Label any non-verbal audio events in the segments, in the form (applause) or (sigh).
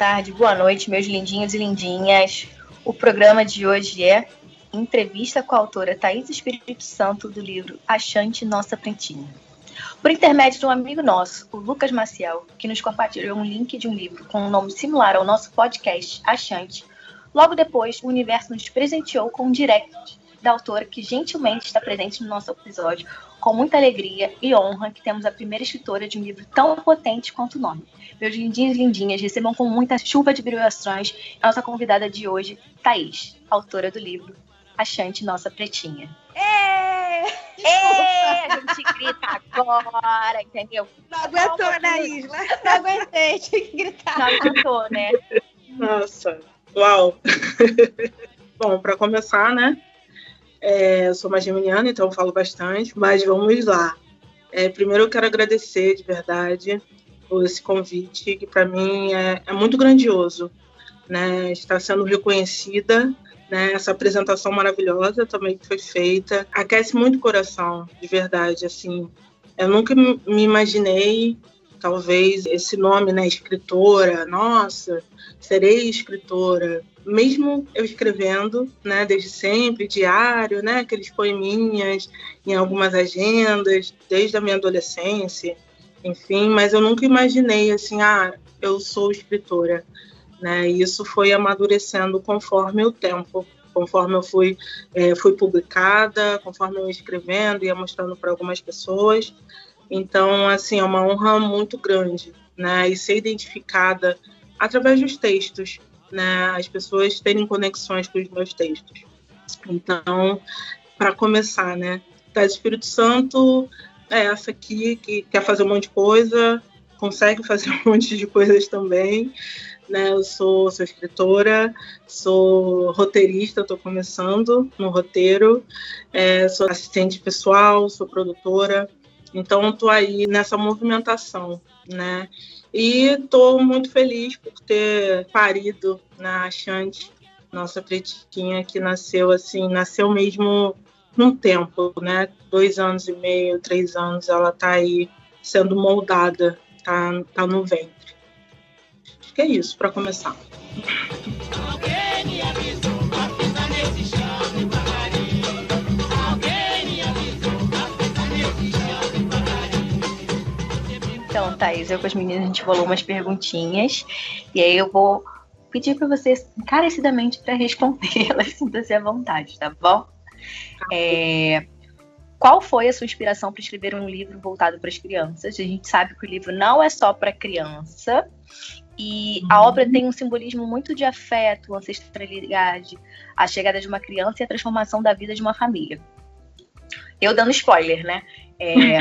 tarde, boa noite, meus lindinhos e lindinhas. O programa de hoje é entrevista com a autora Thaís Espírito Santo do livro Achante Nossa Prentinha. Por intermédio de um amigo nosso, o Lucas Maciel, que nos compartilhou um link de um livro com um nome similar ao nosso podcast Achante, logo depois o universo nos presenteou com um direct da autora que gentilmente está presente no nosso episódio, com muita alegria e honra que temos a primeira escritora de um livro tão potente quanto o nome. Meus lindinhos e lindinhas, recebam com muita chuva de brilhações a nossa convidada de hoje, Thaís, autora do livro Achante Nossa Pretinha. É! É, a gente grita agora, entendeu? Não aguentou, né, Isla? Não aguentei, tinha que gritar. Não aguentou, né? Nossa, uau! (laughs) Bom, para começar, né? É, eu sou uma geminiana, então eu falo bastante, mas vamos lá. É, primeiro eu quero agradecer de verdade esse convite, que para mim é, é, muito grandioso. Né? Está sendo reconhecida, né? essa apresentação maravilhosa também que foi feita. Aquece muito o coração, de verdade. Assim, eu nunca me imaginei talvez esse nome, né, escritora, nossa, serei escritora. Mesmo eu escrevendo, né, desde sempre, diário, né, aqueles poeminhas em algumas agendas, desde a minha adolescência, enfim, mas eu nunca imaginei assim, ah, eu sou escritora, né? E isso foi amadurecendo conforme o tempo, conforme eu fui é, fui publicada, conforme eu ia escrevendo, ia mostrando para algumas pessoas. Então, assim, é uma honra muito grande, né? E ser identificada através dos textos, né? As pessoas terem conexões com os meus textos. Então, para começar, né? Tá Espírito Santo é essa aqui que quer fazer um monte de coisa, consegue fazer um (laughs) monte de coisas também. Né, eu sou, sou escritora, sou roteirista, estou começando no roteiro, é, sou assistente pessoal, sou produtora, então, estou aí nessa movimentação, né? E estou muito feliz por ter parido na Chante, nossa pretinha, que nasceu assim, nasceu mesmo num tempo, né? Dois anos e meio, três anos, ela está aí sendo moldada, tá, tá no ventre. Acho que é isso para começar. Então, Thaís, eu com as meninas a gente rolou umas perguntinhas e aí eu vou pedir para vocês encarecidamente para respondê-las, (laughs) sinta-se à vontade, tá bom? É, qual foi a sua inspiração para escrever um livro voltado para as crianças? A gente sabe que o livro não é só para criança e a uhum. obra tem um simbolismo muito de afeto, ancestralidade, a chegada de uma criança e a transformação da vida de uma família. Eu dando spoiler, né? É,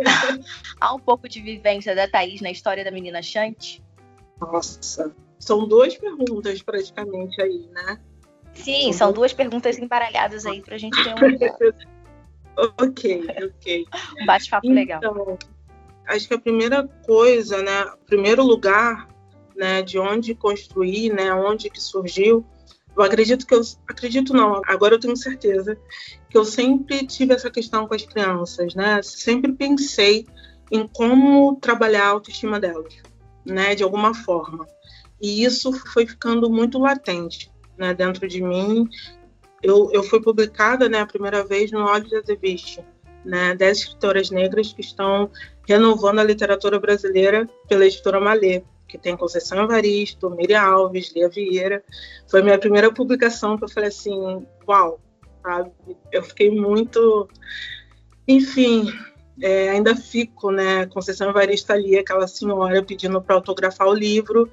(laughs) há um pouco de vivência da Thaís na história da menina Chante? Nossa, são duas perguntas praticamente aí, né? Sim, são, são duas perguntas embaralhadas aí pra gente ter um. (laughs) ok, ok. Um bate-papo então, legal. Acho que a primeira coisa, né? Primeiro lugar, né, de onde construir, né, onde que surgiu, eu acredito que eu acredito não, agora eu tenho certeza que eu sempre tive essa questão com as crianças, né? Sempre pensei em como trabalhar a autoestima delas, né, de alguma forma. E isso foi ficando muito latente, né, dentro de mim. Eu, eu fui publicada, né, a primeira vez no Olhos de Azeviche, né, dez escritoras negras que estão renovando a literatura brasileira pela editora Malê que tem Conceição Evaristo, Miriam Alves, Lia Vieira. Foi minha primeira publicação que eu falei assim, uau, sabe? Eu fiquei muito... Enfim, é, ainda fico, né? Conceição Evaristo ali, aquela senhora pedindo para autografar o livro.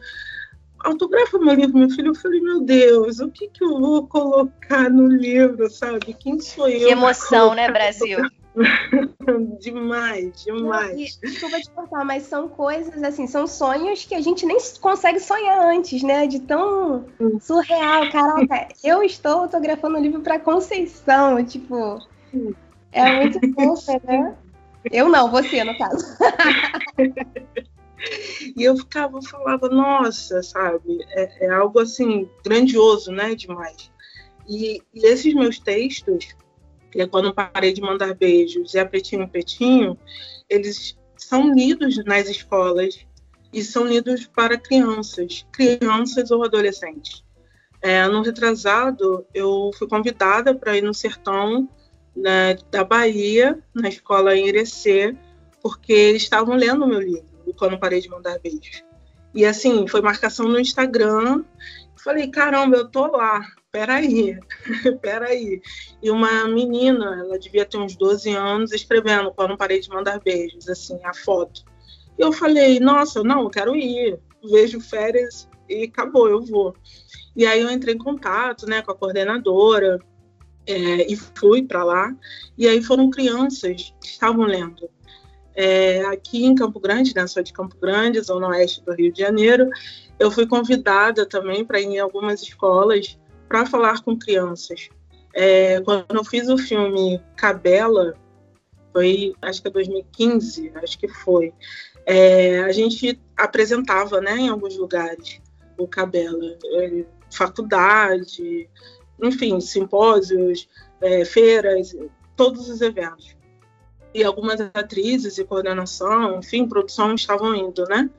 Autografa meu livro, meu filho. Eu falei, meu Deus, o que, que eu vou colocar no livro, sabe? Quem sou eu? Que emoção, né, Brasil? (laughs) demais, demais. Não, desculpa te cortar, mas são coisas assim, são sonhos que a gente nem consegue sonhar antes, né? De tão surreal. Caraca, (laughs) eu estou autografando um livro para Conceição, tipo, é muito (laughs) fofa, né? Eu não, você, no caso. E eu ficava, falava, nossa, sabe, é, é, algo assim, grandioso, né? Demais. E, e esses meus textos, que é quando parei de mandar beijos e a Pretinho Pretinho, eles são lidos nas escolas, e são lidos para crianças, crianças ou adolescentes. É, no retrasado, eu fui convidada para ir no sertão né, da Bahia, na escola em porque eles estavam lendo o meu livro, Quando Parei de Mandar Beijos. E assim, foi marcação no Instagram. Falei, caramba, eu tô lá, peraí, (laughs) peraí. E uma menina, ela devia ter uns 12 anos, escrevendo Quando Parei de Mandar Beijos, assim, a foto. E eu falei, nossa, não, eu quero ir. Vejo férias e acabou, eu vou. E aí eu entrei em contato né, com a coordenadora é, e fui para lá. E aí foram crianças que estavam lendo. É, aqui em Campo Grande, né, sou de Campo Grande, zona oeste do Rio de Janeiro, eu fui convidada também para ir em algumas escolas para falar com crianças. É, quando eu fiz o filme Cabela, foi acho que é 2015, acho que foi é, a gente apresentava né, em alguns lugares o Cabela, é, faculdade, enfim, simpósios, é, feiras, todos os eventos. E algumas atrizes e coordenação, enfim, produção estavam indo, né?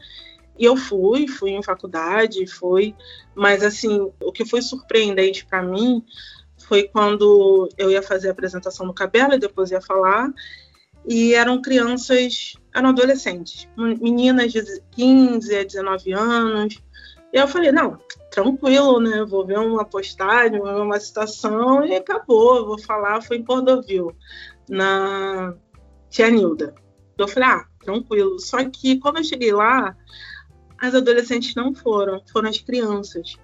E eu fui, fui em faculdade, fui, mas assim, o que foi surpreendente para mim foi quando eu ia fazer a apresentação no Cabela e depois ia falar, e eram crianças, eram adolescentes, meninas de 15 a 19 anos. E eu falei, não, tranquilo, né? Vou ver uma postagem, vou ver uma citação e acabou. Vou falar, foi em Cordovil, na Tia Nilda. Eu falei, ah, tranquilo. Só que quando eu cheguei lá, as adolescentes não foram, foram as crianças.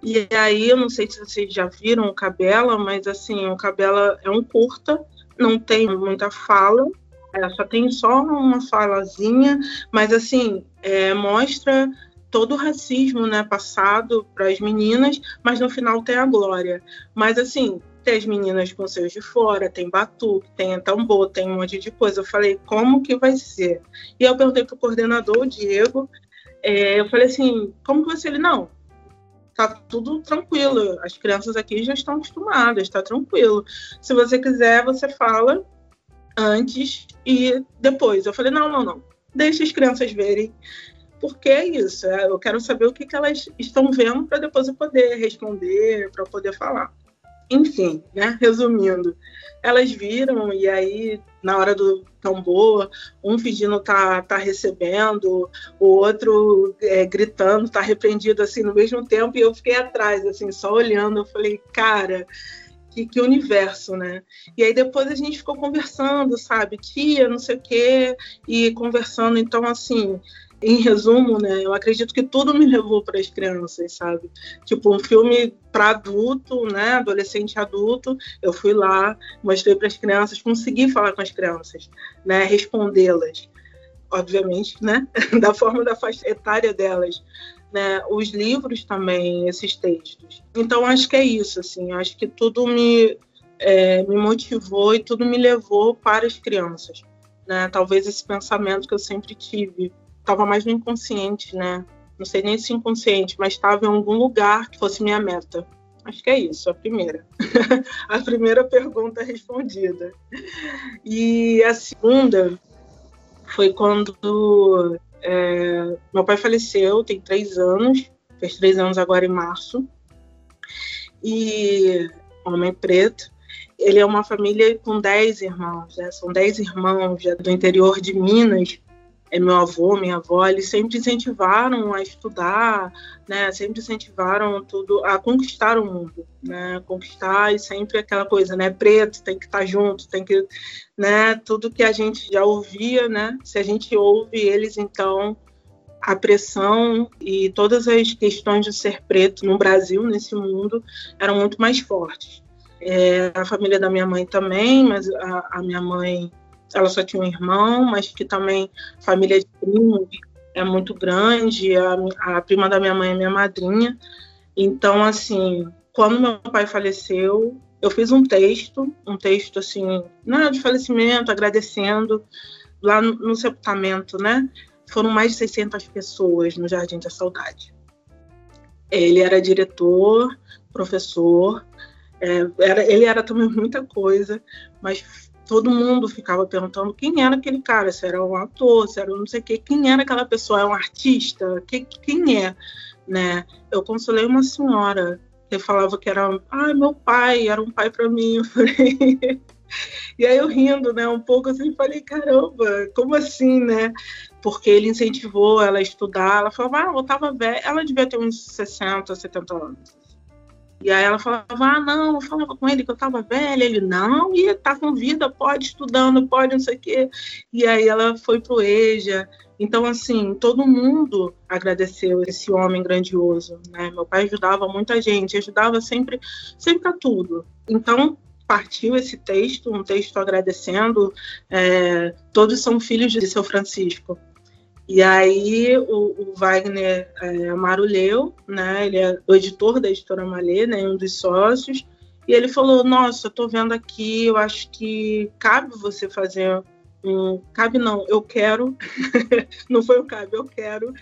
E aí, eu não sei se vocês já viram o Cabela, mas assim, o Cabela é um curta, não tem muita fala, é, só tem só uma falazinha, mas assim, é, mostra todo o racismo né, passado para as meninas, mas no final tem a glória. Mas assim, tem as meninas com seus de fora, tem batuque, tem tambor, tem um monte de coisa. Eu falei, como que vai ser? E eu perguntei para o coordenador, o Diego, é, eu falei assim, como que vai ser? Ele, não, tá tudo tranquilo, as crianças aqui já estão acostumadas, tá tranquilo. Se você quiser, você fala antes e depois. Eu falei, não, não, não. Deixa as crianças verem. Porque é isso. É, eu quero saber o que, que elas estão vendo para depois eu poder responder, para poder falar. Enfim, né? Resumindo, elas viram e aí na hora do tambor, um fingindo tá, tá recebendo, o outro é, gritando, tá repreendido assim no mesmo tempo, e eu fiquei atrás, assim, só olhando. Eu falei, cara, que, que, universo, né? E aí depois a gente ficou conversando, sabe? Tia, não sei o quê, e conversando. Então, assim, em resumo, né? Eu acredito que tudo me levou para as crianças, sabe? Tipo, um filme para adulto, né? Adolescente adulto. Eu fui lá, mostrei para as crianças, consegui falar com as crianças, né? Respondê-las. Obviamente, né? (laughs) da forma da faixa etária delas né, os livros também, esses textos. Então, acho que é isso, assim, acho que tudo me, é, me motivou e tudo me levou para as crianças. Né? Talvez esse pensamento que eu sempre tive estava mais no inconsciente, né? Não sei nem se inconsciente, mas estava em algum lugar que fosse minha meta. Acho que é isso, a primeira. (laughs) a primeira pergunta respondida. E a segunda foi quando é, meu pai faleceu, tem três anos, fez três anos agora em março. E homem preto. Ele é uma família com dez irmãos, né? são dez irmãos do interior de Minas é meu avô, minha avó, eles sempre incentivaram a estudar, né? Sempre incentivaram tudo a conquistar o mundo, né? Conquistar e sempre aquela coisa, né? Preto tem que estar junto, tem que, né? Tudo que a gente já ouvia, né? Se a gente ouve eles, então a pressão e todas as questões de ser preto no Brasil, nesse mundo, eram muito mais fortes. É, a família da minha mãe também, mas a, a minha mãe ela só tinha um irmão, mas que também família de primos é muito grande. A, a prima da minha mãe é minha madrinha. Então, assim, quando meu pai faleceu, eu fiz um texto, um texto assim, não de falecimento, agradecendo lá no, no sepultamento, né? Foram mais de 600 pessoas no Jardim da Saudade. Ele era diretor, professor, é, era, ele era também muita coisa, mas todo mundo ficava perguntando quem era aquele cara, se era um ator, se era não sei o quê, quem era aquela pessoa, é um artista, que, quem é, né? Eu consolei uma senhora que falava que era, ah, meu pai, era um pai para mim. Eu falei, (laughs) e aí eu rindo, né, um pouco assim, falei, caramba, como assim, né? Porque ele incentivou ela a estudar, ela falava, ah, eu tava velha, ela devia ter uns 60, 70 anos. E aí ela falava, ah, não, eu falava com ele que eu tava velha, ele, não, e tá com vida, pode estudando, pode não sei o quê. E aí ela foi pro EJA, então, assim, todo mundo agradeceu esse homem grandioso, né? Meu pai ajudava muita gente, ajudava sempre, sempre a tudo. Então, partiu esse texto, um texto agradecendo. É, todos são filhos de São Francisco. E aí o, o Wagner é, Amaro leu, né? Ele é o editor da editora Malê, né? Um dos sócios. E ele falou: Nossa, eu tô vendo aqui, eu acho que cabe você fazer um. Cabe não, eu quero. (laughs) não foi o cabe, eu quero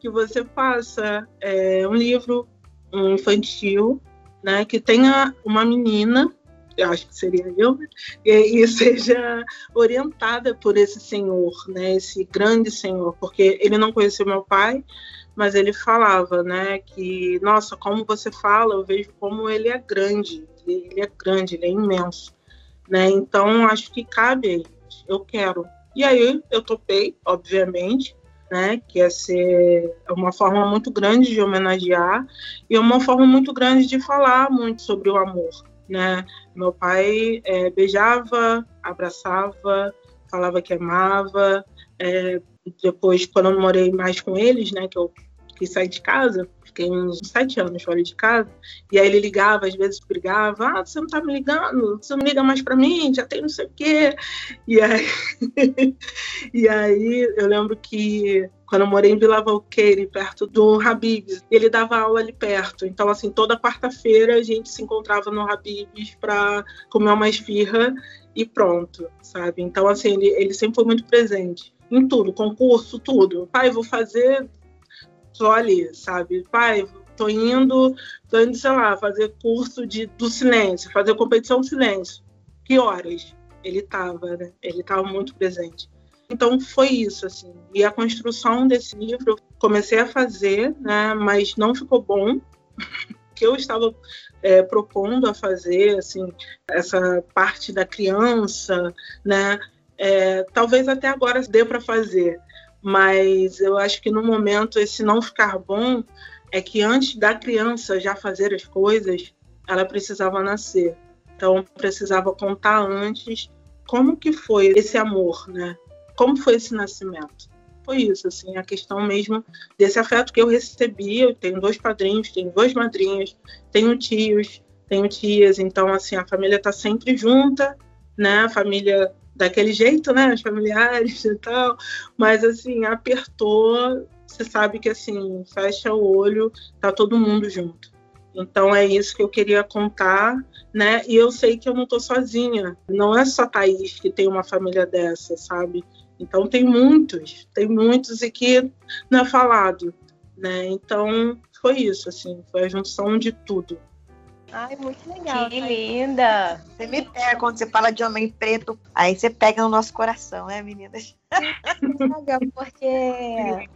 que você faça é, um livro um infantil, né? Que tenha uma menina eu acho que seria eu, né? e, e, (laughs) seja orientada por esse senhor, né? Esse grande senhor, porque ele não conheceu meu pai, mas ele falava, né? Que nossa, como você fala, eu vejo como ele é grande, ele é grande, ele é imenso, né? Então acho que cabe a ele, eu quero. E aí eu topei, obviamente, né, que ia ser uma forma muito grande de homenagear e uma forma muito grande de falar muito sobre o amor, né? Meu pai é, beijava, abraçava, falava que amava. É, depois, quando eu morei mais com eles, né, que eu quis sair de casa, fiquei uns sete anos fora de casa, e aí ele ligava, às vezes brigava, ah, você não tá me ligando, você não liga mais para mim, já tem não sei o quê. E aí, (laughs) e aí eu lembro que quando eu morei em Vila Valqueire, perto do Habib's, ele dava aula ali perto. Então, assim, toda quarta-feira a gente se encontrava no Habib's para comer uma esfirra e pronto, sabe? Então, assim, ele, ele sempre foi muito presente em tudo, concurso, tudo. Pai, vou fazer tô ali, sabe? Pai, tô indo, tô indo, sei lá, fazer curso de, do silêncio, fazer competição do silêncio. Que horas? Ele tava, né? Ele tava muito presente. Então foi isso, assim. E a construção desse livro comecei a fazer, né? Mas não ficou bom. (laughs) que eu estava é, propondo a fazer, assim, essa parte da criança, né? É, talvez até agora dê para fazer, mas eu acho que no momento esse não ficar bom é que antes da criança já fazer as coisas, ela precisava nascer. Então precisava contar antes como que foi esse amor, né? Como foi esse nascimento? Foi isso, assim, a questão mesmo desse afeto que eu recebi. Eu tenho dois padrinhos, tenho duas madrinhas, tenho tios, tenho tias, então assim a família está sempre junta, né? A família daquele jeito, né? Os familiares e tal. Mas assim, apertou, você sabe que assim, fecha o olho, tá todo mundo junto. Então é isso que eu queria contar, né? E eu sei que eu não tô sozinha. Não é só Thaís que tem uma família dessa, sabe? Então tem muitos, tem muitos e que não é falado, né? Então foi isso, assim, foi a junção de tudo. Ai, muito legal. Que linda! Você me pega quando você fala de homem preto, aí você pega no nosso coração, né, meninas? Muito legal, porque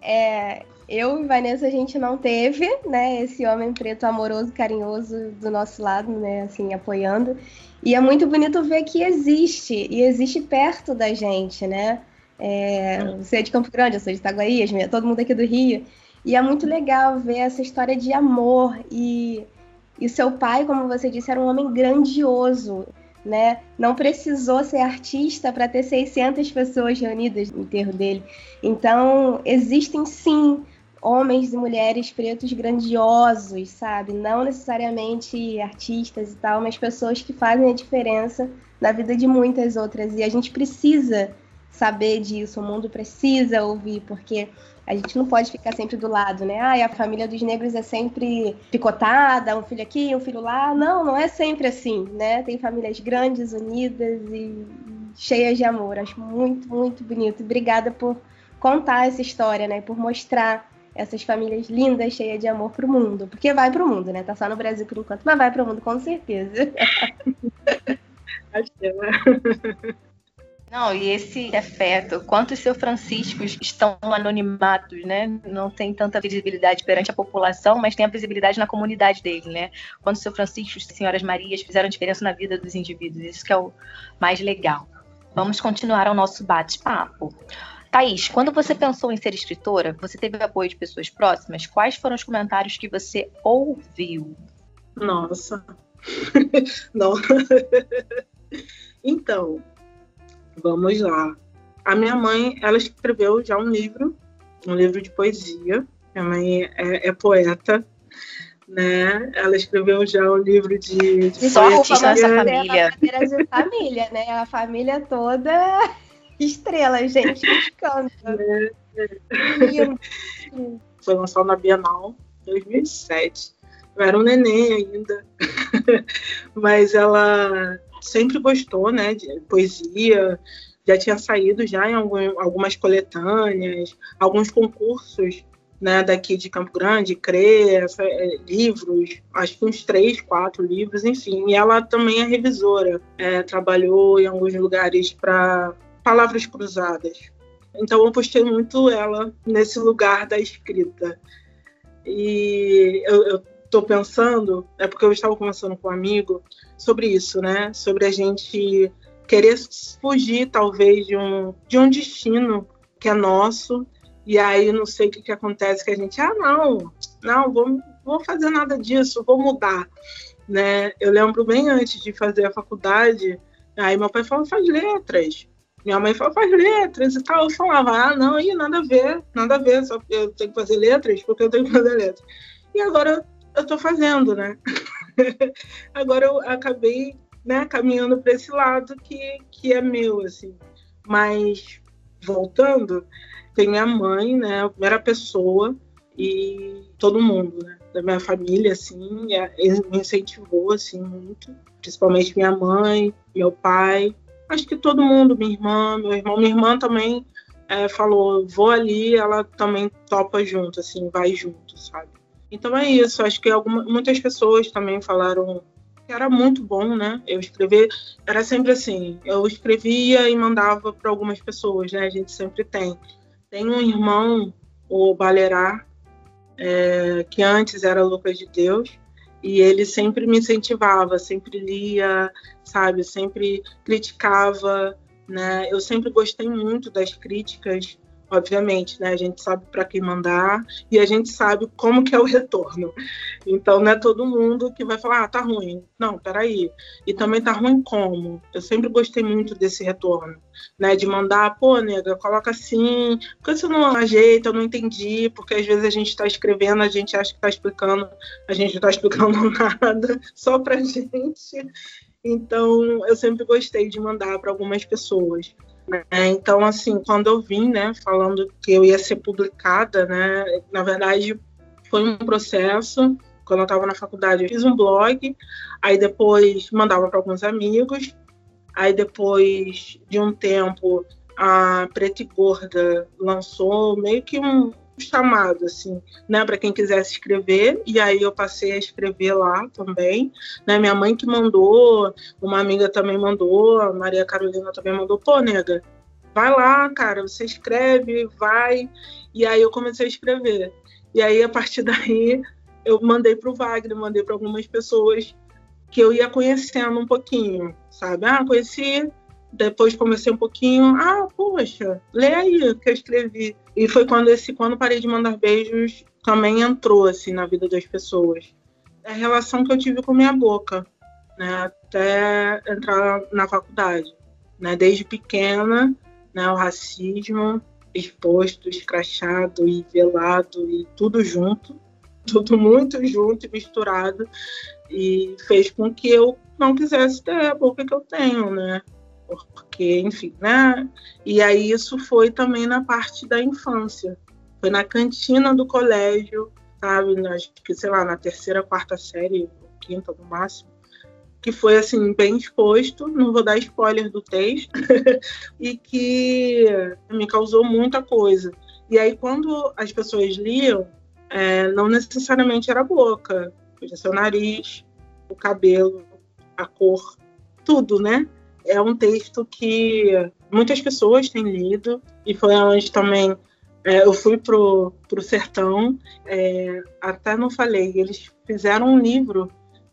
é, eu e Vanessa a gente não teve, né, esse homem preto amoroso, carinhoso do nosso lado, né, assim, apoiando. E é muito bonito ver que existe, e existe perto da gente, né? É, você é de Campo Grande, eu sou de Itaguaí, todo mundo aqui do Rio. E é muito legal ver essa história de amor e e seu pai, como você disse, era um homem grandioso, né? Não precisou ser artista para ter 600 pessoas reunidas no enterro dele. Então, existem sim homens e mulheres pretos grandiosos, sabe? Não necessariamente artistas e tal, mas pessoas que fazem a diferença na vida de muitas outras. E a gente precisa saber disso, o mundo precisa ouvir, porque a gente não pode ficar sempre do lado, né? Ah, a família dos negros é sempre picotada, um filho aqui, um filho lá. Não, não é sempre assim, né? Tem famílias grandes, unidas e cheias de amor. Acho muito, muito bonito. Obrigada por contar essa história, né? Por mostrar essas famílias lindas, cheias de amor para o mundo. Porque vai para o mundo, né? Tá só no Brasil por enquanto, mas vai para o mundo com certeza. (laughs) Acho que. Não, e esse afeto, quantos seu franciscos estão anonimatos, né? Não tem tanta visibilidade perante a população, mas tem a visibilidade na comunidade dele, né? Quantos seu franciscos e senhoras Marias fizeram diferença na vida dos indivíduos, isso que é o mais legal. Vamos continuar o nosso bate-papo. Thaís, quando você pensou em ser escritora, você teve apoio de pessoas próximas? Quais foram os comentários que você ouviu? Nossa. (laughs) Não. (laughs) então, Vamos lá. A minha mãe, ela escreveu já um livro, um livro de poesia. Minha mãe é, é poeta, né? Ela escreveu já um livro de, de Só artista nessa família. de família, né? A família toda (laughs) estrela, gente, canta. (laughs) É, é. Foi lançado na Bienal 2007. Eu era um neném ainda, (laughs) mas ela sempre gostou, né, de poesia, já tinha saído já em algum, algumas coletâneas, alguns concursos, né, daqui de Campo Grande, CRE, é, livros, acho que uns três, quatro livros, enfim. E ela também é revisora, é, trabalhou em alguns lugares para palavras cruzadas. Então eu postei muito ela nesse lugar da escrita. E eu, eu estou pensando, é porque eu estava conversando com um amigo sobre isso, né? Sobre a gente querer fugir, talvez, de um, de um destino que é nosso. E aí não sei o que, que acontece, que a gente, ah, não, não, vou, vou fazer nada disso, vou mudar. Né? Eu lembro bem antes de fazer a faculdade, aí meu pai falou, faz letras. Minha mãe falou, faz letras e tal. Eu falava, ah, não, aí nada a ver, nada a ver, só eu tenho que fazer letras porque eu tenho que fazer letras. E agora eu estou fazendo, né? (laughs) Agora eu acabei né, caminhando para esse lado que, que é meu, assim. Mas, voltando, tem minha mãe, né, a primeira pessoa, e todo mundo, né, da minha família, assim, me incentivou, assim, muito. Principalmente minha mãe, meu pai, acho que todo mundo, minha irmã, meu irmão. Minha irmã também é, falou, vou ali, ela também topa junto, assim, vai junto, sabe? Então é isso. Acho que alguma, muitas pessoas também falaram que era muito bom, né? Eu escrever era sempre assim. Eu escrevia e mandava para algumas pessoas, né? A gente sempre tem. Tem um irmão, o Balerá, é, que antes era Lucas de Deus, e ele sempre me incentivava, sempre lia, sabe? Sempre criticava, né? Eu sempre gostei muito das críticas obviamente, né? A gente sabe para quem mandar e a gente sabe como que é o retorno. Então não é todo mundo que vai falar, ah, tá ruim. Não, peraí. E também tá ruim como? Eu sempre gostei muito desse retorno, né? De mandar, pô, nega, coloca assim, porque você não ajeita, eu não entendi, porque às vezes a gente está escrevendo, a gente acha que está explicando, a gente não está explicando (laughs) nada, só pra gente. Então, eu sempre gostei de mandar para algumas pessoas. Né? Então, assim, quando eu vim, né, falando que eu ia ser publicada, né, na verdade foi um processo. Quando eu estava na faculdade, eu fiz um blog, aí depois mandava para alguns amigos, aí depois de um tempo a Preta e Gorda lançou meio que um, chamado, assim, né, para quem quisesse escrever, e aí eu passei a escrever lá também, né, minha mãe que mandou, uma amiga também mandou, a Maria Carolina também mandou, pô, nega, vai lá, cara, você escreve, vai, e aí eu comecei a escrever, e aí a partir (laughs) daí eu mandei para o Wagner, mandei para algumas pessoas que eu ia conhecendo um pouquinho, sabe, ah, conheci depois comecei um pouquinho, ah, poxa, lê aí o que eu escrevi. E foi quando esse quando parei de mandar beijos também entrou assim na vida das pessoas. É a relação que eu tive com minha boca, né, até entrar na faculdade, né, desde pequena, né, o racismo exposto, escrachado e velado e tudo junto, (laughs) tudo muito junto e misturado e fez com que eu não quisesse ter a boca que eu tenho, né? Porque, enfim, né? E aí isso foi também na parte da infância. Foi na cantina do colégio, sabe? Acho que, sei lá, na terceira, quarta série, quinta no máximo, que foi, assim, bem exposto, não vou dar spoiler do texto, (laughs) e que me causou muita coisa. E aí, quando as pessoas liam, é, não necessariamente era a boca, podia ser o nariz, o cabelo, a cor, tudo, né? É um texto que muitas pessoas têm lido e foi onde também é, eu fui pro, pro sertão, é, até não falei, eles fizeram um livro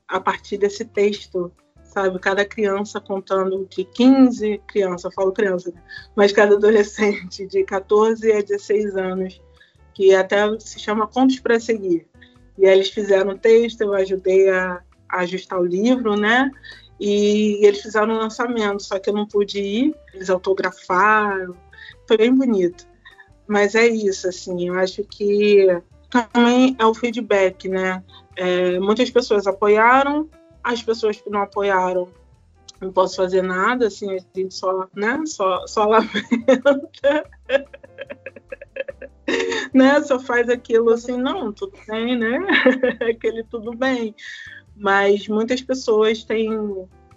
a partir desse texto, sabe? Cada criança contando de 15 crianças, eu falo criança, né? mas cada adolescente de 14 a 16 anos, que até se chama Contos para Seguir. E aí eles fizeram o texto, eu ajudei a, a ajustar o livro, né? E eles fizeram o um lançamento, só que eu não pude ir, eles autografaram, foi bem bonito. Mas é isso, assim, eu acho que também é o feedback, né? É, muitas pessoas apoiaram, as pessoas que não apoiaram não posso fazer nada, assim, a gente só, né, só, só lamenta, (laughs) né, só faz aquilo assim, não, tudo bem, né, (laughs) aquele tudo bem, mas muitas pessoas têm,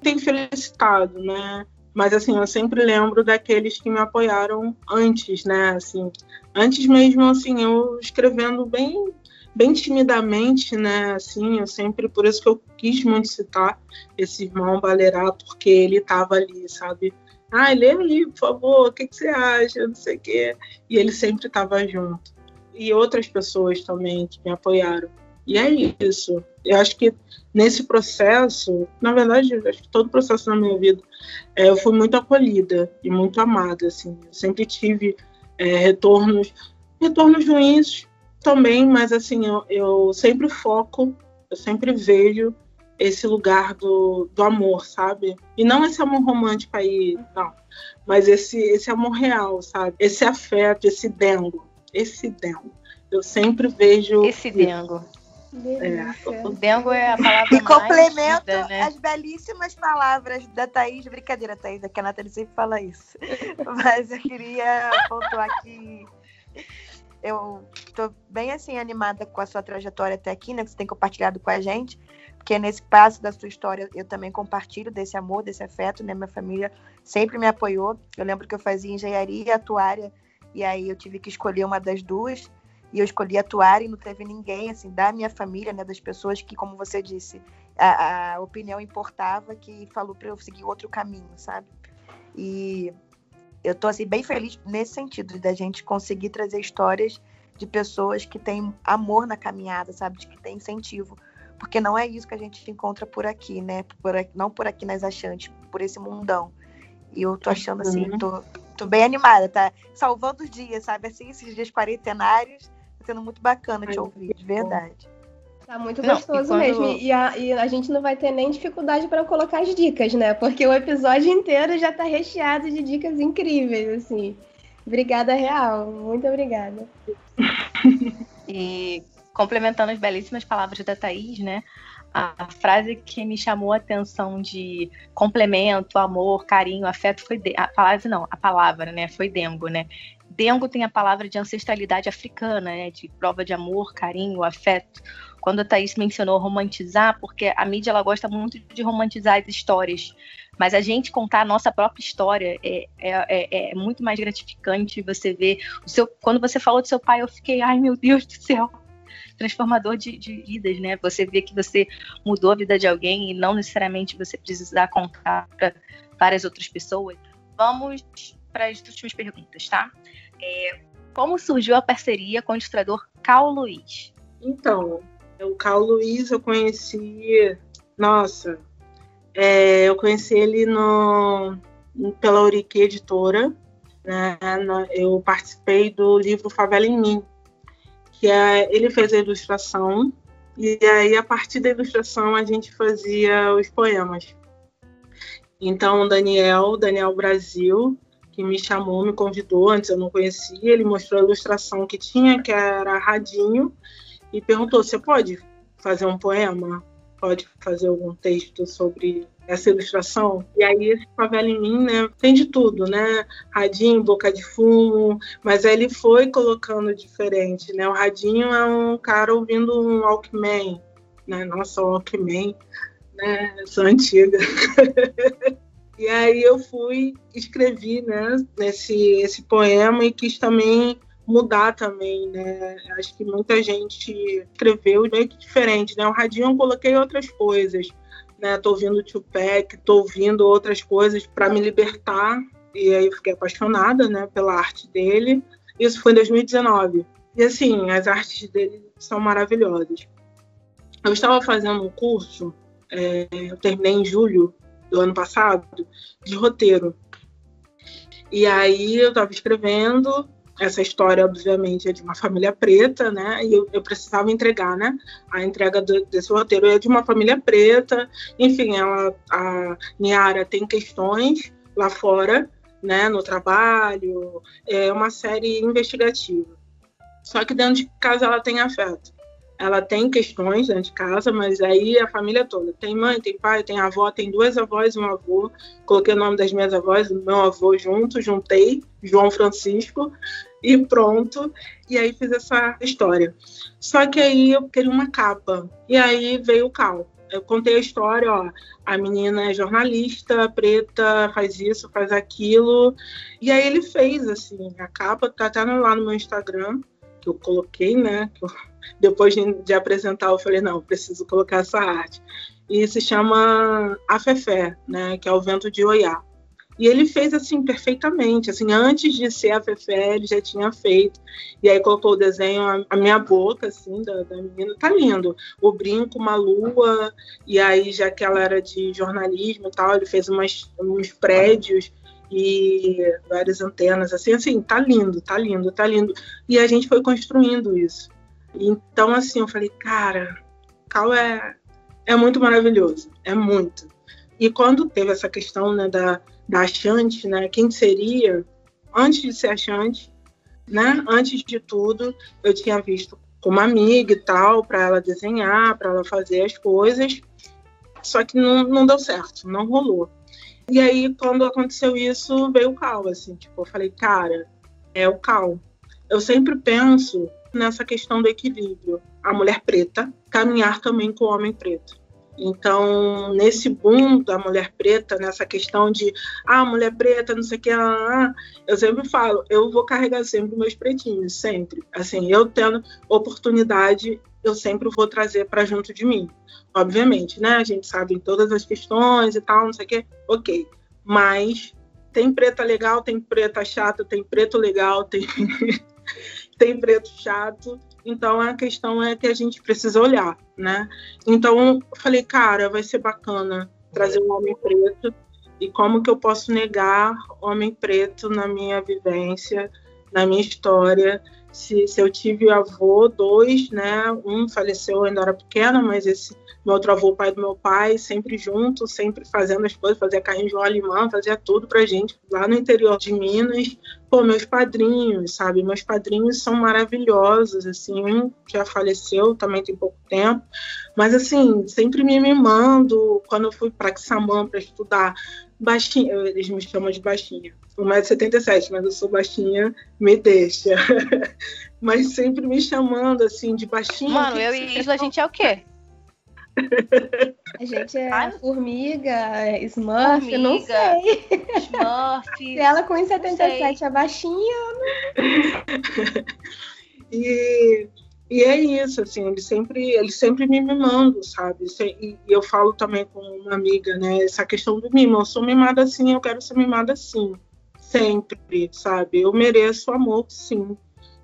têm felicitado, né, mas assim, eu sempre lembro daqueles que me apoiaram antes, né? Assim, antes mesmo, assim, eu escrevendo bem, bem timidamente, né? Assim, eu sempre, por isso que eu quis muito citar esse irmão Balerá, porque ele estava ali, sabe? Ah, lê aí, por favor, o que, que você acha? Não sei o quê. E ele sempre estava junto. E outras pessoas também que me apoiaram. E é isso. Eu acho que nesse processo, na verdade, acho que todo o processo na minha vida, é, eu fui muito acolhida e muito amada, assim. Eu sempre tive é, retornos, retornos ruins também, mas assim, eu, eu sempre foco, eu sempre vejo esse lugar do, do amor, sabe? E não esse amor romântico aí, não. Mas esse, esse amor real, sabe? Esse afeto, esse dengo. Esse dengo. Eu sempre vejo. Esse isso. É. O dengo é a palavra E complemento né? as belíssimas palavras da Thaís. Brincadeira, Thaís, é que a Nathalie sempre fala isso. (laughs) Mas eu queria pontuar que eu tô bem assim animada com a sua trajetória até aqui, né? Que você tem compartilhado com a gente. Porque nesse passo da sua história eu também compartilho desse amor, desse afeto, né? Minha família sempre me apoiou. Eu lembro que eu fazia engenharia e atuária, e aí eu tive que escolher uma das duas e eu escolhi atuar e não teve ninguém, assim, da minha família, né, das pessoas que, como você disse, a, a opinião importava, que falou para eu seguir outro caminho, sabe? E eu tô, assim, bem feliz nesse sentido, da gente conseguir trazer histórias de pessoas que têm amor na caminhada, sabe? De que tem incentivo. Porque não é isso que a gente encontra por aqui, né? Por aqui, não por aqui nas achantes, por esse mundão. E eu tô achando assim, uhum. tô, tô bem animada, tá? Salvando os dias, sabe? Assim, esses dias quarentenários, sendo muito bacana te ouvir, de verdade. Tá muito gostoso não, e quando... mesmo. E a, e a, gente não vai ter nem dificuldade para colocar as dicas, né? Porque o episódio inteiro já tá recheado de dicas incríveis, assim. Obrigada, Real. Muito obrigada. e complementando as belíssimas palavras da Thaís, né? A frase que me chamou a atenção de complemento, amor, carinho, afeto foi de... a palavra não, a palavra, né? Foi dengo, né? Dengo tem a palavra de ancestralidade africana, né, de prova de amor, carinho, afeto. Quando a Thaís mencionou romantizar, porque a mídia ela gosta muito de romantizar as histórias, mas a gente contar a nossa própria história é, é, é, é muito mais gratificante. Você ver o seu, quando você falou do seu pai, eu fiquei, ai meu Deus do céu, transformador de, de, vidas, né? Você vê que você mudou a vida de alguém e não necessariamente você precisar contar para várias outras pessoas. Vamos para as últimas perguntas, tá? É, como surgiu a parceria com o ilustrador Cal Luiz? Então, o Cal Luiz eu conheci, nossa, é, eu conheci ele no, pela Urique Editora, né? Eu participei do livro Favela em Mim, que é, ele fez a ilustração e aí a partir da ilustração a gente fazia os poemas. Então, Daniel, Daniel Brasil, que me chamou, me convidou, antes eu não conhecia, ele mostrou a ilustração que tinha, que era Radinho, e perguntou: você pode fazer um poema? Pode fazer algum texto sobre essa ilustração? E aí esse favela em mim, né, tem de tudo, né? Radinho, boca de fumo, mas aí ele foi colocando diferente, né? O Radinho é um cara ouvindo um Walkman, né? Nossa, Walkman, né? Eu sou antiga. (laughs) E aí eu fui, escrevi né, nesse esse poema e quis também mudar também, né? Acho que muita gente escreveu meio que diferente, né? O Radinho eu coloquei outras coisas, né? Tô ouvindo Tupac, tô ouvindo outras coisas para me libertar e aí eu fiquei apaixonada, né, pela arte dele. Isso foi em 2019. E assim, as artes dele são maravilhosas. Eu estava fazendo um curso, é, eu terminei em julho do ano passado, de roteiro. E aí eu estava escrevendo, essa história, obviamente, é de uma família preta, né? E eu, eu precisava entregar, né? A entrega do, desse roteiro é de uma família preta. Enfim, ela, a Niara tem questões lá fora, né? No trabalho. É uma série investigativa. Só que dentro de casa ela tem afeto ela tem questões dentro de casa, mas aí a família toda. Tem mãe, tem pai, tem avó, tem duas avós um avô. Coloquei o nome das minhas avós meu avô junto, juntei, João Francisco, e pronto. E aí fiz essa história. Só que aí eu queria uma capa. E aí veio o Cal. Eu contei a história, ó. A menina é jornalista, preta, faz isso, faz aquilo. E aí ele fez, assim, a capa, tá até lá no meu Instagram, que eu coloquei, né? Que eu depois de, apresentar, eu falei, não, preciso colocar essa arte. E se chama A Fefé, né, que é o vento de Oiá. E ele fez assim perfeitamente, assim, antes de ser a Fefé, ele já tinha feito. E aí colocou o desenho, a, a minha boca, assim, da, da, menina, tá lindo. O brinco, uma lua, e aí, já que ela era de jornalismo e tal, ele fez umas, uns prédios e várias antenas, assim, assim, tá lindo, tá lindo, tá lindo. E a gente foi construindo isso. Então, assim, eu falei, cara, Cal é, é muito maravilhoso, é muito. E quando teve essa questão né, da, da Achante, né, quem seria, antes de ser Achante, né, antes de tudo, eu tinha visto com uma amiga e tal, para ela desenhar, para ela fazer as coisas, só que não, não deu certo, não rolou. E aí, quando aconteceu isso, veio o Cal, assim, tipo, eu falei, cara, é o Cal. Eu sempre penso nessa questão do equilíbrio. A mulher preta caminhar também com o homem preto. Então, nesse boom da mulher preta, nessa questão de ah, mulher preta, não sei o que, ah, eu sempre falo, eu vou carregar sempre meus pretinhos, sempre. Assim, eu tendo oportunidade, eu sempre vou trazer para junto de mim. Obviamente, né? A gente sabe todas as questões e tal, não sei o que, ok. Mas tem preta legal, tem preta chata, tem preto legal, tem (laughs) tem preto chato. Então a questão é que a gente precisa olhar, né? Então eu falei, cara, vai ser bacana trazer um homem preto e como que eu posso negar homem preto na minha vivência, na minha história? Se, se eu tive avô, dois, né? Um faleceu ainda era pequeno, mas esse meu outro avô, pai do meu pai, sempre junto, sempre fazendo as coisas, fazia carrinho de alemã, fazia tudo pra gente lá no interior de Minas. Pô, meus padrinhos, sabe? Meus padrinhos são maravilhosos, assim, um já faleceu, também tem pouco tempo, mas assim, sempre me mimando. Quando eu fui para Xamã para estudar, baixinha, eles me chamam de baixinha. 1,77m, mas eu sou baixinha, me deixa. (laughs) mas sempre me chamando assim de baixinha. Mano, eu e Isla, a gente é o quê? A gente é ah, formiga, Smurf, formiga, (laughs) não sei. Smurf. Se ela com 1,77 é baixinha. Não... (laughs) e, e é isso, assim, ele sempre, ele sempre me mimando, sabe? E, e eu falo também com uma amiga, né? Essa questão do mimo. Eu sou mimada assim, eu quero ser mimada assim. Sempre, sabe? Eu mereço amor, sim.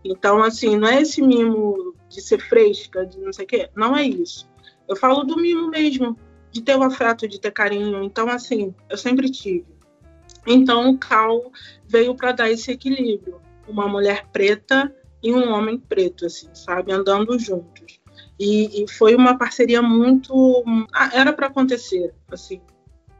Então, assim, não é esse mimo de ser fresca, de não sei o quê. Não é isso eu falo do mimo mesmo, de ter o afeto, de ter carinho. Então, assim, eu sempre tive. Então, o Cal veio para dar esse equilíbrio. Uma mulher preta e um homem preto, assim, sabe? Andando juntos. E, e foi uma parceria muito. Ah, era para acontecer, assim,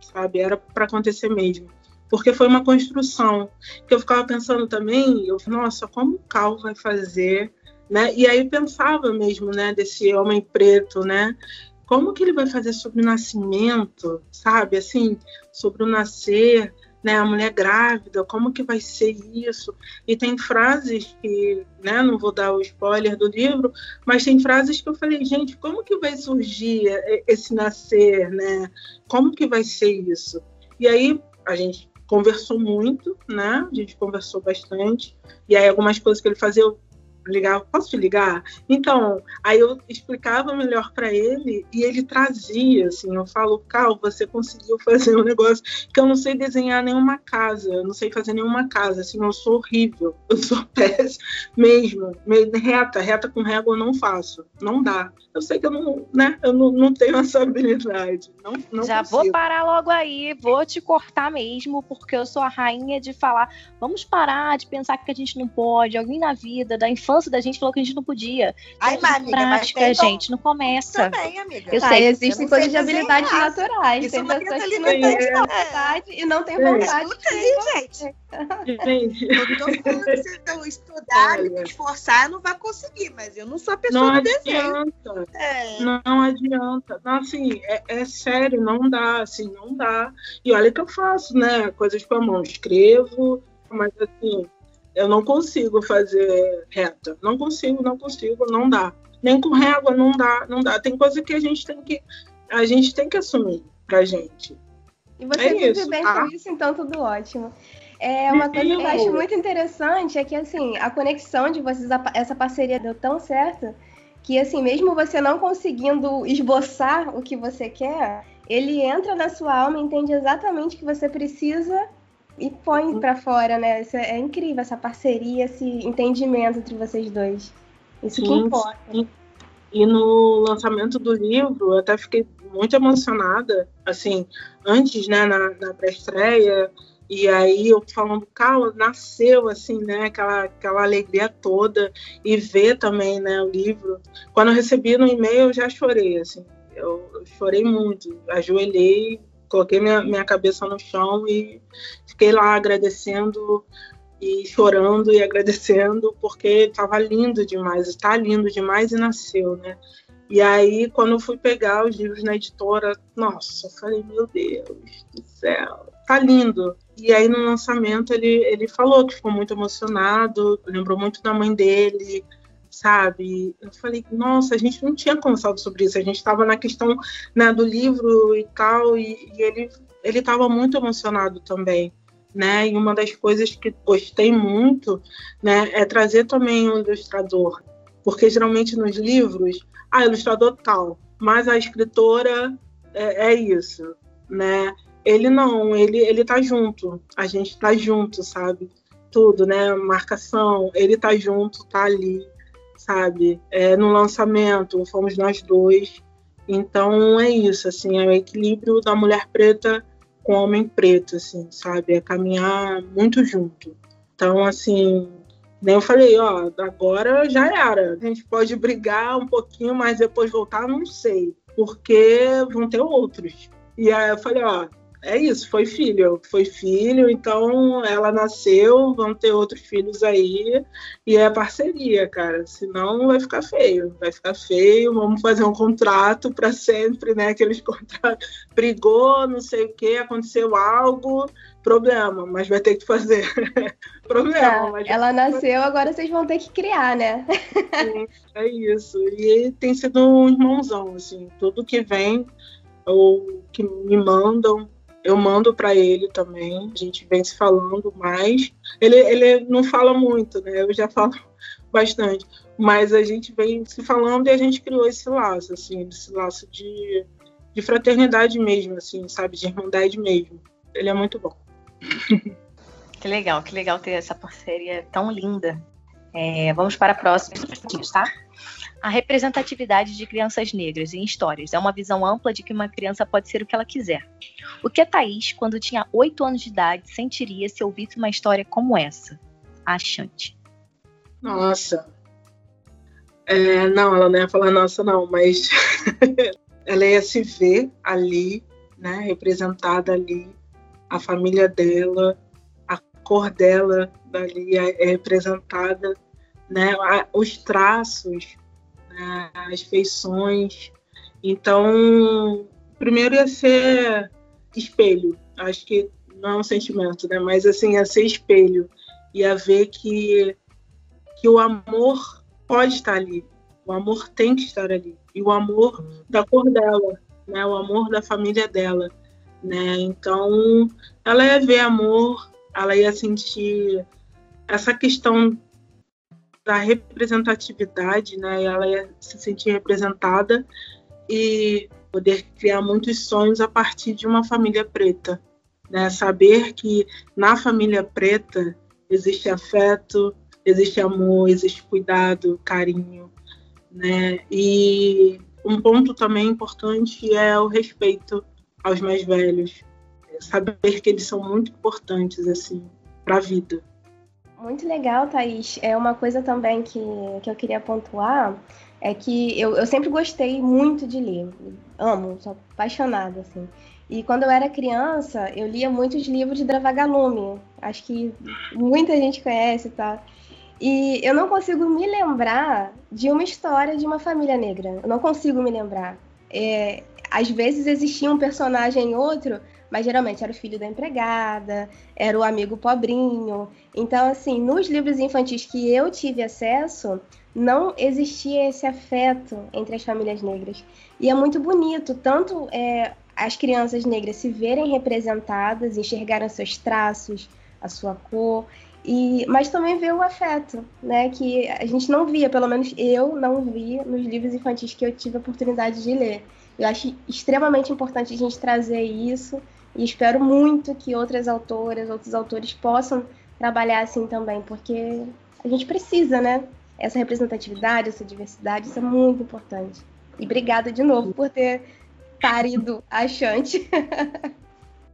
sabe? Era para acontecer mesmo. Porque foi uma construção. Que eu ficava pensando também, eu, nossa, como o Cal vai fazer né? E aí pensava mesmo, né, desse homem preto, né? Como que ele vai fazer sobre o nascimento, sabe? Assim, sobre o nascer, né, a mulher grávida, como que vai ser isso? E tem frases que, né, não vou dar o spoiler do livro, mas tem frases que eu falei, gente, como que vai surgir esse nascer, né? Como que vai ser isso? E aí a gente conversou muito, né? A gente conversou bastante. E aí algumas coisas que ele fazia eu ligava, posso te ligar? Então, aí eu explicava melhor para ele e ele trazia, assim, eu falo, Cal, você conseguiu fazer um negócio que eu não sei desenhar nenhuma casa, eu não sei fazer nenhuma casa, assim, eu sou horrível, (laughs) eu sou péssima mesmo, reta, reta com régua eu não faço, não dá. Eu sei que eu não, né, eu não, não tenho essa habilidade, não, não Já consigo. vou parar logo aí, vou te cortar mesmo, porque eu sou a rainha de falar, vamos parar de pensar que a gente não pode, alguém na vida, da infância infância da gente falou que a gente não podia. Ai, então, amiga, prática, mas tem gente, não começa. Também, amiga. Eu Ah, sei. existem coisas de habilidades desenhar. naturais. Isso tem é uma pessoas que não têm vontade e não têm É. vontade. Não tem, gente. Gente, Eu tô falando que se estudar, me esforçar, não vai conseguir, mas eu não sou a pessoa não do desenho. adianta. É. Não adianta. Não, assim, é, é sério, não dá, assim, não dá. E olha que eu faço, né? Coisas com a mão, escrevo, mas assim, eu não consigo fazer reta. Não consigo, não consigo, não dá. Nem com régua, não dá, não dá. Tem coisa que a gente tem que, a gente tem que assumir pra gente. E você É vive isso, bem tá? com isso, então tudo ótimo. É uma coisa que eu acho muito interessante é que assim, a conexão de vocês, essa parceria deu tão certo que assim, mesmo você não conseguindo esboçar o que você quer, ele entra na sua alma, entende exatamente o que você precisa e põe pra fora, né? Isso é, é incrível essa parceria, esse entendimento entre vocês dois. Isso que Sim, importa. sim. E no lançamento do livro, eu até fiquei muito emocionada, assim, antes, né, na, na pré-estreia, e aí eu falando, Carla, nasceu, assim, né, aquela, aquela alegria toda, e ver também, né, o livro. Quando eu recebi no e-mail, eu já chorei, assim, eu chorei muito, ajoelhei, coloquei minha, minha cabeça no chão e fiquei lá agradecendo e chorando e agradecendo porque estava lindo demais, está lindo demais e nasceu, né? E aí, quando eu fui pegar os livros na editora, nossa, eu falei, meu Deus do céu, tá lindo. E aí, no lançamento, ele, ele falou que ficou muito emocionado, lembrou muito da mãe dele, sabe? Eu falei, nossa, a gente não tinha conversado sobre isso, a gente estava na questão né, do livro e tal, e, e ele ele estava muito emocionado também né? E uma das coisas que gostei muito, né, é trazer também o ilustrador, porque geralmente nos livros, ah, ilustrador tal, mas a escritora é, é isso, né? Ele não, ele ele tá junto, a gente tá junto, sabe? Tudo, né? Marcação, ele tá junto, tá ali, sabe? É, no lançamento, fomos nós dois. Então é isso, assim, é o equilíbrio da mulher preta com o homem preto, assim, sabe? É caminhar muito junto. Então, assim, nem eu falei, ó, agora já era. A gente pode brigar um pouquinho, mas depois voltar, não sei. Porque vão ter outros. E aí eu falei, ó, é isso, foi filho, foi filho, então ela nasceu, vão ter outros filhos aí, e é parceria, cara, senão vai ficar feio, vai ficar feio, vamos fazer um contrato para sempre, né, aqueles (laughs) contratos, brigou, não sei o que, aconteceu algo, problema, mas vai ter que fazer, (laughs) problema. Mas ela nasceu, agora vocês vão ter que criar, né? é isso, e tem sido um irmãozão, assim, tudo que vem, ou que me mandam, eu mando para ele também. A gente vem se falando mais. Ele, ele não fala muito, né? Eu já falo (laughs) bastante. Mas a gente vem se falando e a gente criou esse laço, assim, esse laço de, de fraternidade mesmo, assim, sabe? De irmandade mesmo. Ele é muito bom. Que legal, que legal ter essa parceria tão linda. É, vamos para a próxima, tá? A representatividade de crianças negras em histórias é uma visão ampla de que uma criança pode ser o que ela quiser. O que a Thaís, quando tinha 8 anos de idade, sentiria se ouvisse uma história como essa? A Chante. Nossa. É, não, ela não ia falar nossa, não, mas (laughs) ela ia se ver ali, né, representada ali, a família dela, a cor dela dali é representada, né, os traços, as feições. Então, primeiro ia ser espelho, acho que não é um sentimento, né, mas assim, ia ser espelho, ia ver que, que o amor pode estar ali. O amor tem que estar ali. E o amor da cor dela, né? O amor da família dela. né? Então, ela ia ver amor, ela ia sentir essa questão da representatividade, né? Ela ia se sentir representada e poder criar muitos sonhos a partir de uma família preta, né? Saber que na família preta existe afeto, existe amor, existe cuidado, carinho, né? E um ponto também importante é o respeito aos mais velhos, saber que eles são muito importantes assim para a vida. Muito legal, Thaís. É uma coisa também que, que eu queria pontuar é que eu, eu sempre gostei muito de ler. Amo, sou apaixonada, assim. E quando eu era criança, eu lia muitos livros de Dravagalume. Acho que muita gente conhece, tá? E eu não consigo me lembrar de uma história de uma família negra. Eu não consigo me lembrar. É, às vezes existia um personagem outro, mas geralmente era o filho da empregada, era o amigo pobrinho. Então, assim, nos livros infantis que eu tive acesso, não existia esse afeto entre as famílias negras. E é muito bonito, tanto é, as crianças negras se verem representadas, enxergarem seus traços, a sua cor, e, mas também ver o afeto, né? Que a gente não via, pelo menos eu não vi nos livros infantis que eu tive a oportunidade de ler. Eu acho extremamente importante a gente trazer isso e espero muito que outras autoras, outros autores possam trabalhar assim também, porque a gente precisa, né? Essa representatividade, essa diversidade, isso é muito importante. E obrigada de novo por ter parido a Chante.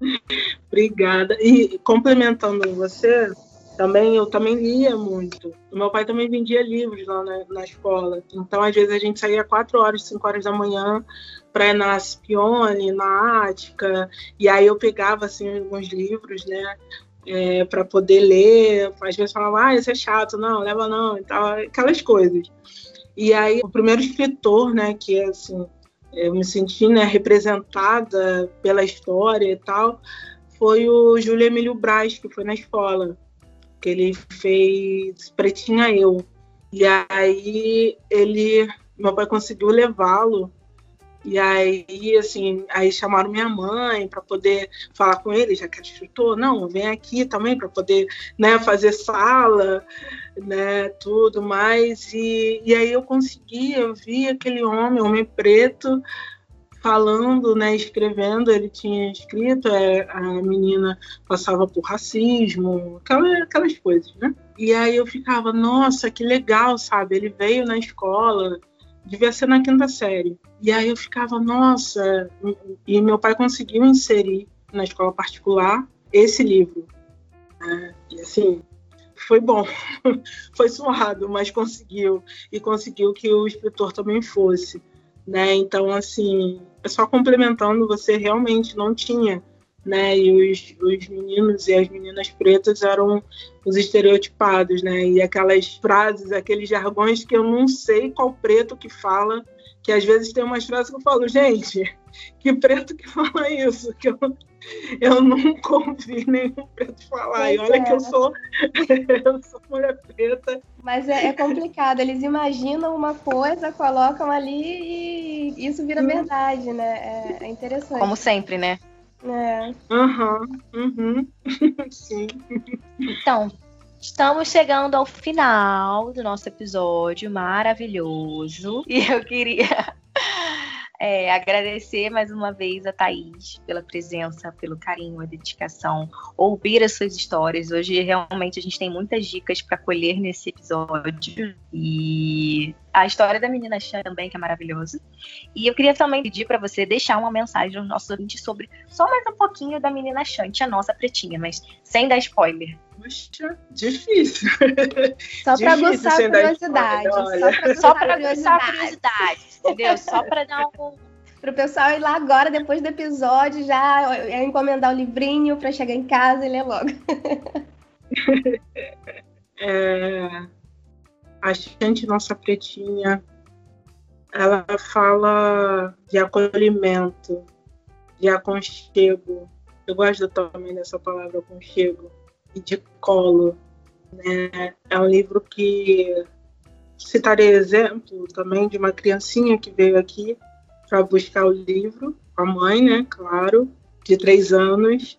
(laughs) obrigada. E complementando você, também eu também lia muito. Meu pai também vendia livros lá na, na, escola. Então, às vezes, a gente saía 4 horas, 5 horas da manhã para ir na Scipione, na Ática, e aí eu pegava assim alguns livros, né? É, para poder ler, às vezes falava, ah, isso é chato, não, leva não, e tal, aquelas coisas. E aí, o primeiro escritor, né, que assim, eu me senti né, representada pela história e tal, foi o Júlio Emílio Braz, que foi na escola que ele fez Pretinha Eu. E aí ele, meu pai conseguiu levá-lo. E aí, assim, aí chamaram minha mãe para poder falar com ele, já que é instrutor, não, vem aqui também para poder, né, fazer sala, né, tudo mais. E, e aí eu consegui, eu vi aquele homem, homem preto, falando, né, escrevendo, ele tinha escrito, é, a menina passava por racismo, aquelas, aquelas coisas, né? E aí eu ficava, nossa, que legal, sabe? Ele veio na escola, devia ser na quinta série. E aí eu ficava, nossa, e meu pai conseguiu inserir na escola particular esse livro. Né? E assim, foi bom, (laughs) foi suado, mas conseguiu. E conseguiu que o escritor também fosse né? Então, assim, é só complementando, você realmente não tinha, né? E os, os meninos e as meninas pretas eram os estereotipados, né? E aquelas frases, aqueles jargões que eu não sei qual preto que fala, que às vezes tem umas frases que eu falo, gente, que preto que fala isso? Que eu, eu nunca ouvi nenhum preto falar. Pois e olha é. que eu sou, (laughs) eu sou mulher preta. Mas é, é, complicado, eles imaginam uma coisa, colocam ali e isso vira hum. verdade, né? É, é, interessante. Como sempre, né? É. Uhum, uhum. (laughs) Sim. Então, Estamos chegando ao final do nosso episódio maravilhoso. E eu queria é, agradecer mais uma vez a Thaís pela presença, pelo carinho, a dedicação, ouvir as suas histórias. Hoje realmente a gente tem muitas dicas para colher nesse episódio e a história da menina Chan também, que é maravilhosa. E eu queria também pedir para você deixar uma mensagem aos nossos ouvintes sobre só mais um pouquinho da menina Chante, a nossa pretinha, mas sem dar spoiler. Puxa, difícil. (laughs) Só para aguçar a curiosidade. Só para aguçar a curiosidade, entendeu? Só para dar um para o pessoal ir lá agora, depois do episódio, já é, encomendar o livrinho para chegar em casa e ler logo. (laughs) é, a gente, nossa pretinha, ela fala de acolhimento, de aconchego. Eu gosto também dessa palavra aconchego de colo. Né? É um livro que citarei exemplo também de uma criancinha que veio aqui para buscar o livro, a mãe, né, claro, de três anos.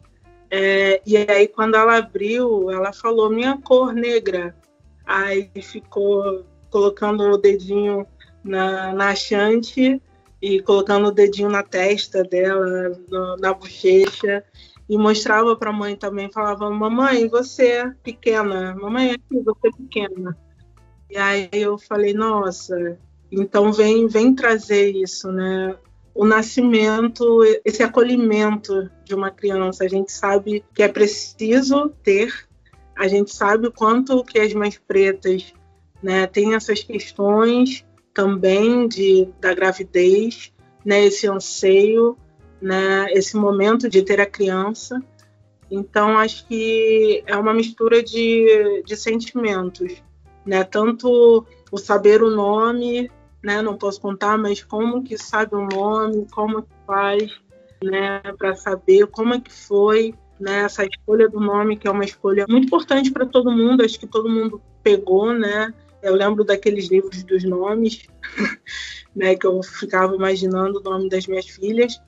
É, e aí, quando ela abriu, ela falou minha cor negra. Aí ficou colocando o dedinho na, na chante e colocando o dedinho na testa dela, no, na bochecha, e mostrava para a mãe também, falava, mamãe, você é pequena, mamãe, aqui, você é pequena. E aí eu falei, nossa, então vem, vem trazer isso, né? O nascimento, esse acolhimento de uma criança, a gente sabe que é preciso ter, a gente sabe o quanto que as mães pretas né, têm essas questões também de, da gravidez, né, esse anseio, né, esse momento de ter a criança. Então, acho que é uma mistura de, de sentimentos, né? Tanto o saber o nome, né? Não posso contar, mas como que sabe o nome, como que faz, né? Para saber como é que foi, né? Essa escolha do nome, que é uma escolha muito importante para todo mundo. Acho que todo mundo pegou, né? Eu lembro daqueles livros dos nomes, (laughs) né, que eu ficava imaginando o nome das minhas filhas,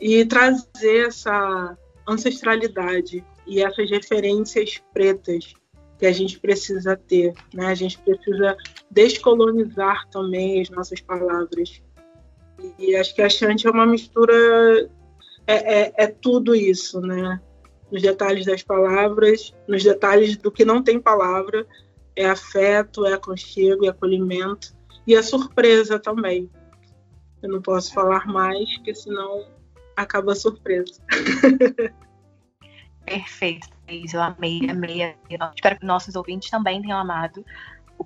e trazer essa ancestralidade e essas referências pretas que a gente precisa ter. Né? A gente precisa descolonizar também as nossas palavras. E acho que a Chante é uma mistura, é, é, é tudo isso, né? Nos detalhes das palavras, nos detalhes do que não tem palavra, é afeto, é aconchego, é acolhimento e a surpresa também. Eu não posso falar mais, porque senão acaba a surpresa. (laughs) Perfeito, Eu amei, amei. espero que nossos ouvintes também tenham amado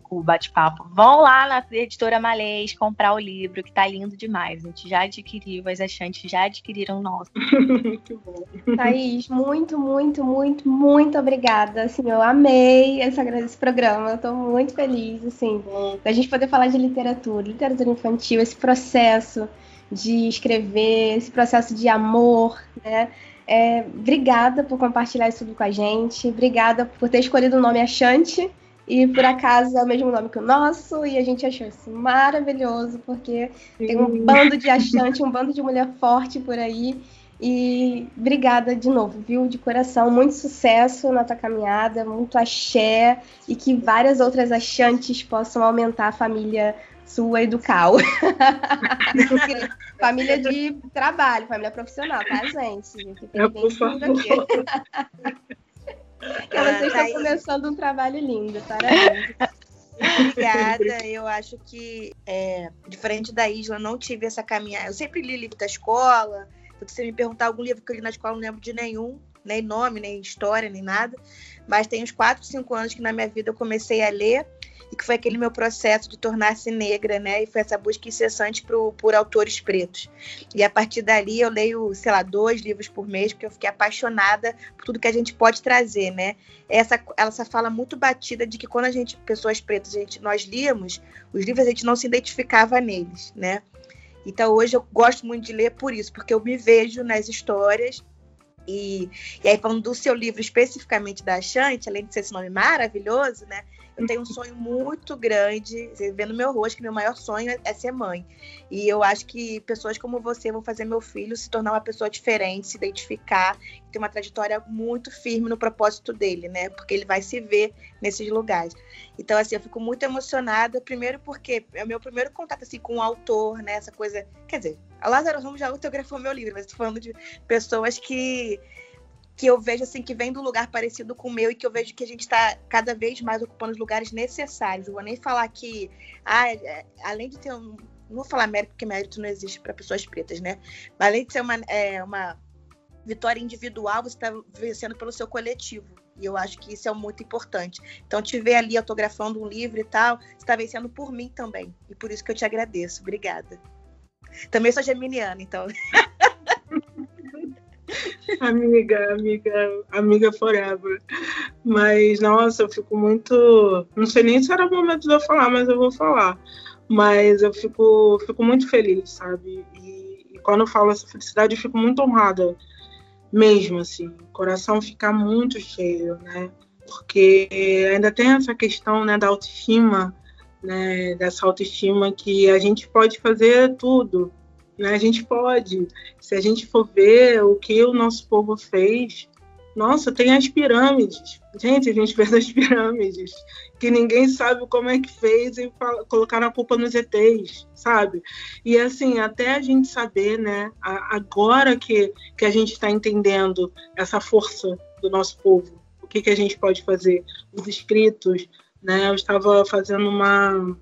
o bate-papo. Vão lá na editora Malês comprar o livro, que tá lindo demais. A gente já adquiriu, as achantes já adquiriram o nosso. (laughs) muito bom. Thaís, muito, muito, muito, muito obrigada. Assim, eu amei essa, esse programa. Eu tô muito feliz, assim, da gente poder falar de literatura, literatura infantil, esse processo de escrever, esse processo de amor, né? É, obrigada por compartilhar isso tudo com a gente. Obrigada por ter escolhido o nome Achante e por acaso é o mesmo nome que o nosso, e a gente achou isso maravilhoso, porque Sim. tem um bando de (laughs) achante, um bando de mulher forte por aí. E obrigada de novo, viu? De coração. Muito sucesso na tua caminhada, muito axé, e que várias outras achantes possam aumentar a família sua e do Cal. (laughs) família de trabalho, família profissional, tá, gente? Que tem por favor. aqui. (laughs) Que ah, vocês estão começando um trabalho lindo, parabéns. Obrigada. Eu acho que, é, diferente da Isla, não tive essa caminhada. Eu sempre li livro da escola. Se você me perguntar algum livro que eu li na escola, não lembro de nenhum, nem nome, nem história, nem nada. Mas tem uns 4, 5 anos que na minha vida eu comecei a ler e que foi aquele meu processo de tornar-se negra, né? E foi essa busca incessante por, por autores pretos. E a partir dali eu leio, sei lá, dois livros por mês, porque eu fiquei apaixonada por tudo que a gente pode trazer, né? Essa, essa fala muito batida de que quando a gente, pessoas pretas, a gente, nós líamos os livros, a gente não se identificava neles, né? Então hoje eu gosto muito de ler por isso, porque eu me vejo nas histórias e, e aí, falando do seu livro especificamente da Chante, além de ser esse nome maravilhoso, né? Eu tenho um sonho muito grande, você vê no meu rosto que meu maior sonho é ser mãe. E eu acho que pessoas como você vão fazer meu filho se tornar uma pessoa diferente, se identificar, ter uma trajetória muito firme no propósito dele, né? Porque ele vai se ver nesses lugares. Então, assim, eu fico muito emocionada, primeiro porque é o meu primeiro contato assim, com o autor, né? Essa coisa. Quer dizer, a Lázaro Ramos já autografou meu livro, mas estou falando de pessoas que que eu vejo assim que vem do lugar parecido com o meu e que eu vejo que a gente está cada vez mais ocupando os lugares necessários. Eu vou nem falar que, ah, é, é, além de ter um, não vou falar mérito porque mérito não existe para pessoas pretas, né? Mas além de ser uma, é, uma vitória individual, você está vencendo pelo seu coletivo. E eu acho que isso é muito importante. Então, te ver ali autografando um livro e tal, você está vencendo por mim também. E por isso que eu te agradeço. Obrigada. Também sou geminiana, então. (laughs) amiga, amiga, amiga forever. Mas, nossa, eu fico muito. Não sei nem se era o momento de eu falar, mas eu vou falar. Mas eu fico, fico muito feliz, sabe? E, e quando eu falo essa felicidade, eu fico muito honrada mesmo, assim. O coração fica muito cheio, né? Porque ainda tem essa questão né, da autoestima, né? Dessa autoestima que a gente pode fazer tudo, né? A gente pode. Se a gente for ver o que o nosso povo fez, nossa, tem as pirâmides. Gente, a gente (laughs) fez as pirâmides, que ninguém sabe como é que fez e colocaram a culpa nos ETs, sabe? E assim, até a gente saber, né, agora que, que a gente está entendendo essa força do nosso povo, o que, que a gente pode fazer, os escritos, né? Eu estava fazendo uma.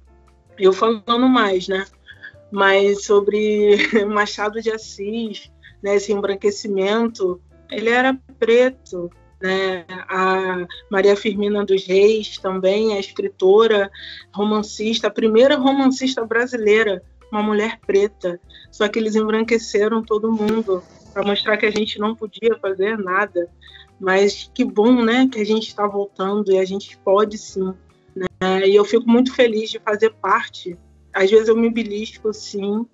Eu falando mais, né? Mas sobre (laughs) Machado de Assis, né, esse embranquecimento ele era preto, né? A Maria Firmina dos Reis também é escritora, romancista, a primeira romancista brasileira, uma mulher preta. Só que eles embranqueceram todo mundo para mostrar que a gente não podia fazer nada. Mas que bom, né, que a gente está voltando e a gente pode sim. Né? E eu fico muito feliz de fazer parte. Às vezes eu me belisco, sim,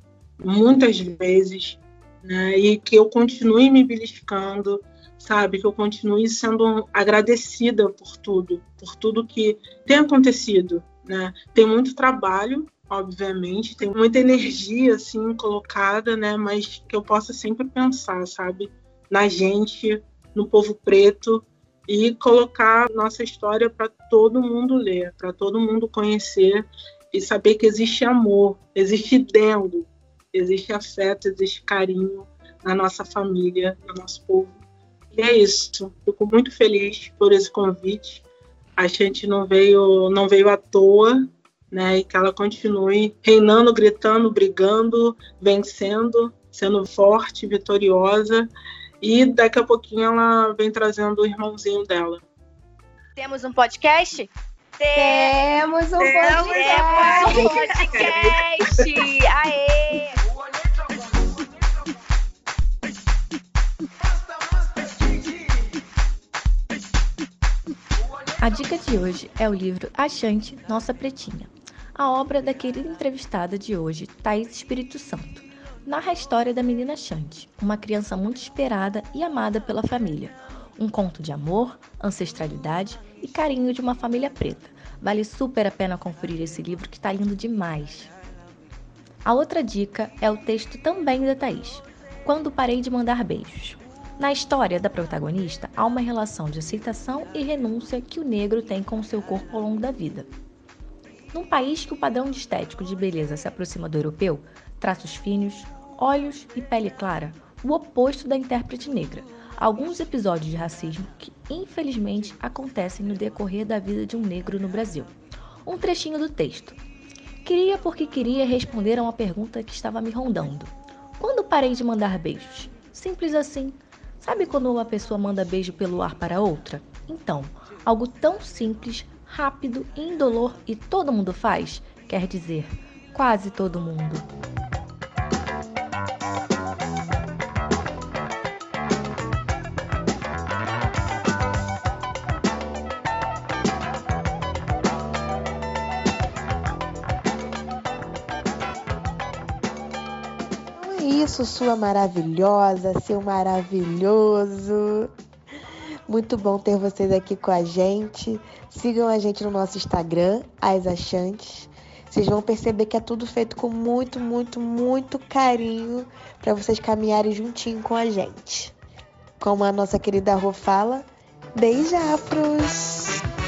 muitas vezes, né? E que eu continue me beliscando, sabe? Que eu continue sendo agradecida por tudo, por tudo que tem acontecido, né? Tem muito trabalho, obviamente, tem muita energia assim colocada, né? Mas que eu possa sempre pensar, sabe? Na gente, no povo preto e colocar nossa história para todo mundo ler, para todo mundo conhecer e saber que existe amor, existe dentro existe afeto, existe carinho na nossa família, no nosso povo. E é isso. Fico muito feliz por esse convite. A gente não veio, não veio à toa, né? E que ela continue reinando, gritando, brigando, vencendo, sendo forte, vitoriosa. E daqui a pouquinho ela vem trazendo o irmãozinho dela. Temos um podcast? Temos um podcast! Temos um podcast! Aê! A dica de hoje é o livro Achante, Nossa Pretinha, a obra da querida entrevistada de hoje, Thaís Espírito Santo. Narra a história da menina Chante, uma criança muito esperada e amada pela família. Um conto de amor, ancestralidade e carinho de uma família preta. Vale super a pena conferir esse livro que está lindo demais. A outra dica é o texto também da Thaís, Quando Parei de Mandar Beijos. Na história da protagonista, há uma relação de aceitação e renúncia que o negro tem com o seu corpo ao longo da vida. Num país que o padrão de estético de beleza se aproxima do europeu, traços finos, olhos e pele clara, o oposto da intérprete negra, alguns episódios de racismo que infelizmente acontecem no decorrer da vida de um negro no Brasil. Um trechinho do texto. Queria porque queria responder a uma pergunta que estava me rondando. Quando parei de mandar beijos? Simples assim, Sabe quando uma pessoa manda beijo pelo ar para outra? Então, algo tão simples, rápido, indolor e todo mundo faz, quer dizer, quase todo mundo. Sua maravilhosa, seu maravilhoso. Muito bom ter vocês aqui com a gente. Sigam a gente no nosso Instagram, As Achantes. Vocês vão perceber que é tudo feito com muito, muito, muito carinho para vocês caminharem juntinho com a gente. Como a nossa querida Rô fala, beijapros!